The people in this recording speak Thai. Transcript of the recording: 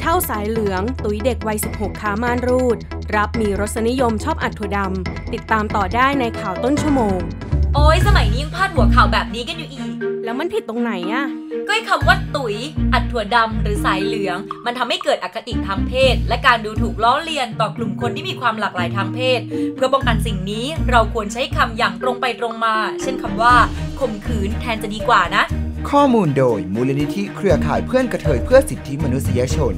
เท่าสายเหลือง ตุ๋ยเด็กวัย 16 ขาม่านรูด รับมีรสนิยมชอบอัดถั่วดำ ติดตามต่อได้ในข่าวต้นชั่วโมง โอ้ยสมัยนี้ยังพาดหัวข่าวแบบนี้กันอยู่อีก แล้วมันผิดตรงไหนอะก็ไอ้คำว่าตุ๋ย อัดถั่วดำหรือสายเหลือง มันทำให้เกิดอคติทางเพศ และการดูถูกล้อเลียนต่อกลุ่มคนที่มีความหลากหลายทางเพศ เพื่อป้องกันสิ่งนี้เราควรใช้คำอย่างตรงไปตรงมา เช่นคำว่าข่มขืนแทนจะดีกว่านะ ข้อมูลโดยมูลนิธิเครือข่ายเพื่อนกระเทยเพื่อสิทธิมนุษยชน